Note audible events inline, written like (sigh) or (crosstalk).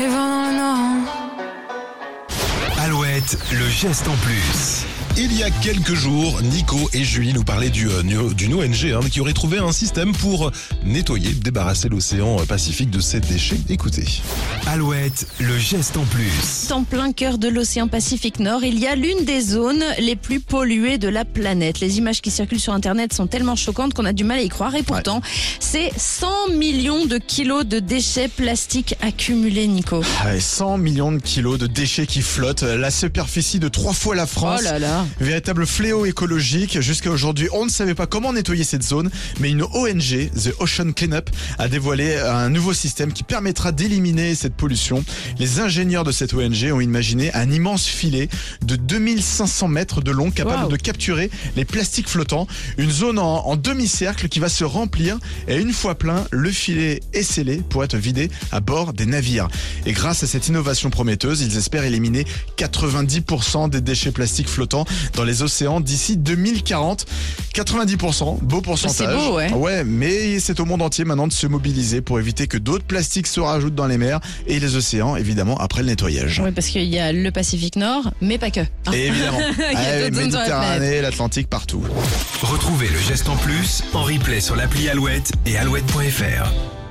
et nord. Alouette, le geste en plus. Il y a quelques jours, Nico et Julie nous parlaient du, euh, d'une ONG hein, qui aurait trouvé un système pour nettoyer, débarrasser l'océan Pacifique de ses déchets. Écoutez. Alouette, le geste en plus. En plein cœur de l'océan Pacifique Nord, il y a l'une des zones les plus polluées de la planète. Les images qui circulent sur Internet sont tellement choquantes qu'on a du mal à y croire. Et pourtant, c'est 100 millions de kilos de déchets plastiques accumulés, Nico. Ah ouais, 100 millions de kilos de déchets qui flottent, la superficie de trois fois la France. Oh là là. Véritable fléau écologique. Jusqu'à aujourd'hui, on ne savait pas comment nettoyer cette zone, mais une ONG, The Ocean Cleanup, a dévoilé un nouveau système qui permettra d'éliminer cette pollution. Les ingénieurs de cette ONG ont imaginé un immense filet de 2500 mètres de long capable Wow. de capturer les plastiques flottants. Une zone en, en demi-cercle qui va se remplir et une fois plein, le filet est scellé pour être vidé à bord des navires. Et grâce à cette innovation prometteuse, ils espèrent éliminer 90% des déchets plastiques flottants dans les océans d'ici 2040. 90%, beau pourcentage. beau, ouais. Ouais, mais c'est au monde entier maintenant de se mobiliser pour éviter que d'autres plastiques se rajoutent dans les mers et les océans, évidemment, après le nettoyage. Oui, parce qu'il y a le Pacifique Nord, mais pas que. Et évidemment, (laughs) Il y a Ah, la Méditerranée, l'Atlantique, partout. Retrouvez le geste en plus en replay sur l'appli Alouette et alouette.fr.